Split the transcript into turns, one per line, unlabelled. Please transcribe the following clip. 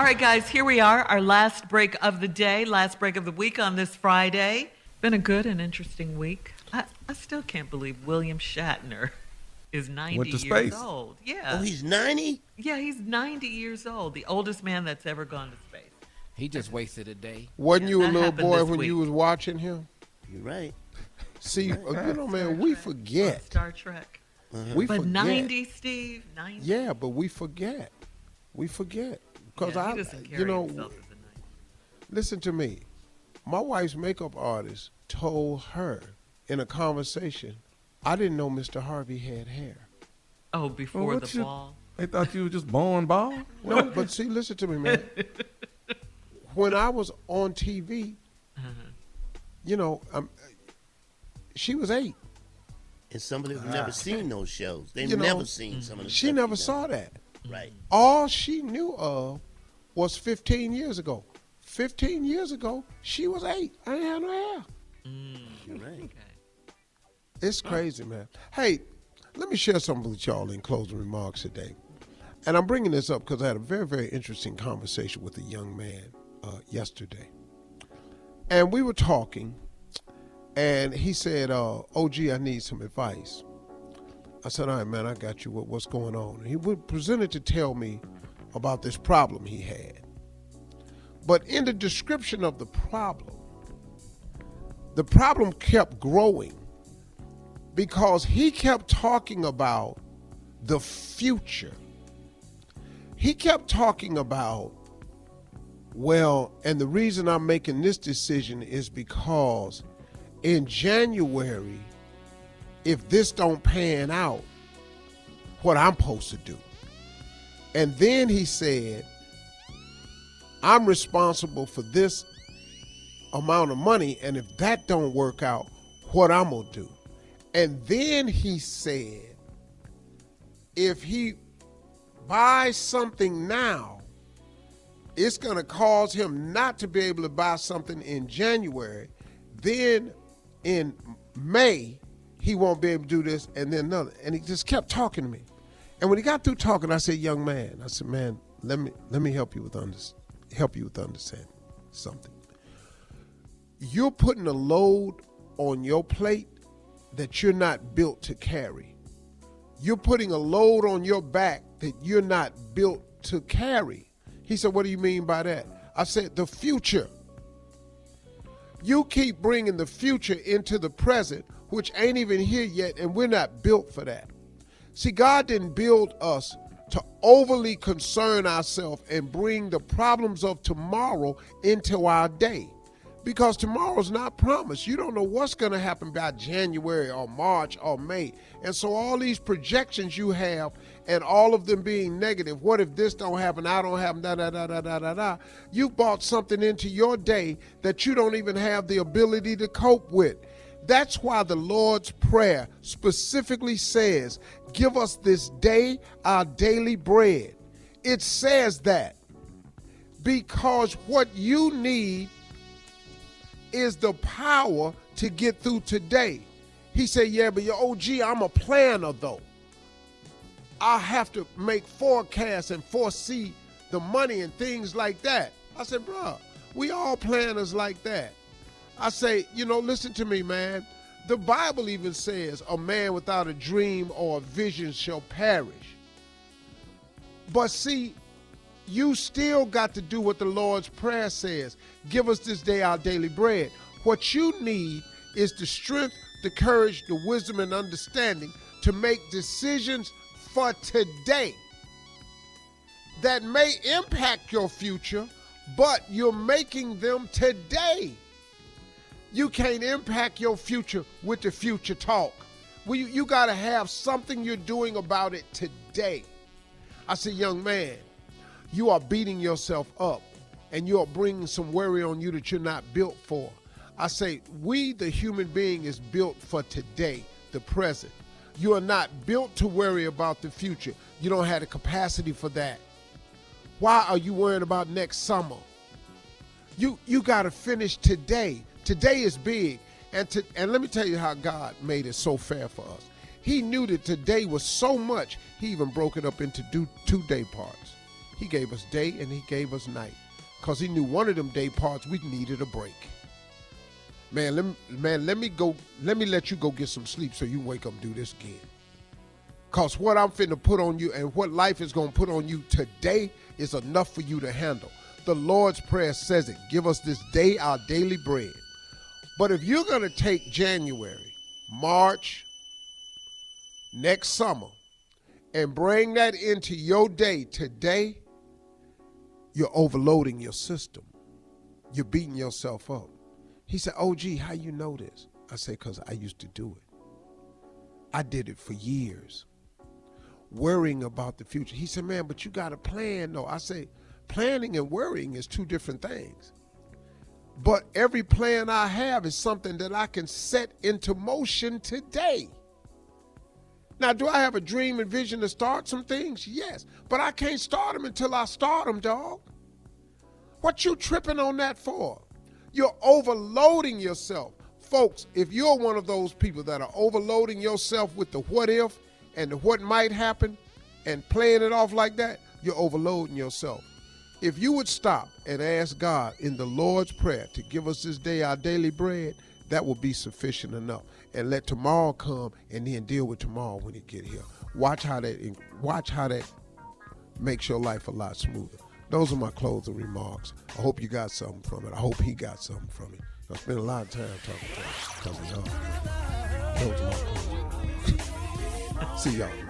All right, guys, here we are, our last break of the day, last break of the week on this Friday. Been a good and interesting week. I, I still can't believe William Shatner is 90
Went to
years
space.
old. Yeah.
Oh, he's 90?
yeah, he's 90 years old, the oldest man that's ever gone to space.
He just wasted a day.
Wasn't
Yeah,
you a little boy
this
when you was watching him?
You're right.
See, uh, you know, man, we
Trek.
forget.
Star Trek.
We
But
forget.
90, Steve, 90.
Yeah, but we forget. We forget because
Yeah,
I,
he carry
you know,
himself as a 90.
listen to me. My wife's makeup artist told her in a conversation, I didn't know Mr. Harvey had hair.
Oh, before
what
the
you-
ball.
They thought you were just born bald.
No, but see, listen to me, man. when I was on TV,
Uh-huh.
you know, um, she was eight.
And some of them have never seen those shows. They've
You know,
never seen some of the
She
stuff
never saw
done.
that.
Right.
All she knew of was 15 years ago. 15 years ago, she was eight. I ain't had no hair.
You're right.
Okay.
It's crazy, man. Hey, let me share something with y'all in closing remarks today. And I'm bringing this up because I had a very, very interesting conversation with a young man uh, yesterday. And we were talking, and he said, uh, OG, I need some advice. I said, All right, man, I got you. What, what's going on? And he was presented to tell me about this problem he had. But in the description of the problem, the problem kept growing because he kept talking about the future. He kept talking about, well, and the reason I'm making this decision is because in January, if this don't pan out, what I'm supposed to do. And then he said, I'm responsible for this amount of money, and if that don't work out, what I'm gonna do. And then he said, if he buys something now, it's gonna cause him not to be able to buy something in January. Then in May, he won't be able to do this, and then another. And he just kept talking to me. And when he got through talking, I said, "Young man," I said, "Man, let me let me help you with under, help you with understanding something. You're putting a load on your plate that you're not built to carry. You're putting a load on your back that you're not built to carry." He said, "What do you mean by that?" I said, "The future." You keep bringing the future into the present, which ain't even here yet, and we're not built for that. See, God didn't build us to overly concern ourselves and bring the problems of tomorrow into our day. Because tomorrow's not promised. You don't know what's going to happen by January or March or May. And so all these projections you have and all of them being negative, what if this don't happen, I don't happen, da da da da da da da. You brought something into your day that you don't even have the ability to cope with. That's why the Lord's Prayer specifically says, Give us this day our daily bread. It says that because what you need is the power to get through today. He said, Yeah, but your OG, I'm a planner though. I have to make forecasts and foresee the money and things like that. I said, bruh, we all planners like that. I say, you know, listen to me, man. The Bible even says a man without a dream or a vision shall perish. But see, you still got to do what the Lord's Prayer says give us this day our daily bread. What you need is the strength, the courage, the wisdom, and understanding to make decisions for today that may impact your future, but you're making them today. You can't impact your future with the future talk. Well, you, you got to have something you're doing about it today. I said, young man, you are beating yourself up and you are bringing some worry on you that you're not built for. I say, we, the human being, is built for today, the present. You are not built to worry about the future. You don't have the capacity for that. Why are you worrying about next summer? You you got to finish today. Today is big, and to, and let me tell you how God made it so fair for us. He knew that today was so much. He even broke it up into two, two day parts. He gave us day and he gave us night. Cause he knew one of them day parts we needed a break. Man, let me, man, let me go. Let me let you go get some sleep so you wake up and do this again. Cause what I'm finna put on you and what life is gonna put on you today is enough for you to handle. The Lord's Prayer says it. Give us this day our daily bread. But if you're gonna take January, March, next summer, and bring that into your day today, you're overloading your system. You're beating yourself up. He said, Oh, gee, how you know this? I say, because I used to do it. I did it for years, worrying about the future. He said, Man, but you got a plan, though. I say, Planning and worrying is two different things. But every plan I have is something that I can set into motion today. Now, do I have a dream and vision to start some things? Yes. But I can't start them until I start them, dog. What you tripping on that for? You're overloading yourself. Folks, if you're one of those people that are overloading yourself with the what if and the what might happen and playing it off like that, you're overloading yourself. If you would stop and ask God in the Lord's Prayer to give us this day our daily bread, that will be sufficient enough. And let tomorrow come and then deal with tomorrow when it get here. Watch how that watch how that makes your life a lot smoother. Those are my closing remarks. I hope you got something from it. I hope he got something from it. I spent a lot of time talking to him. My closing. See y'all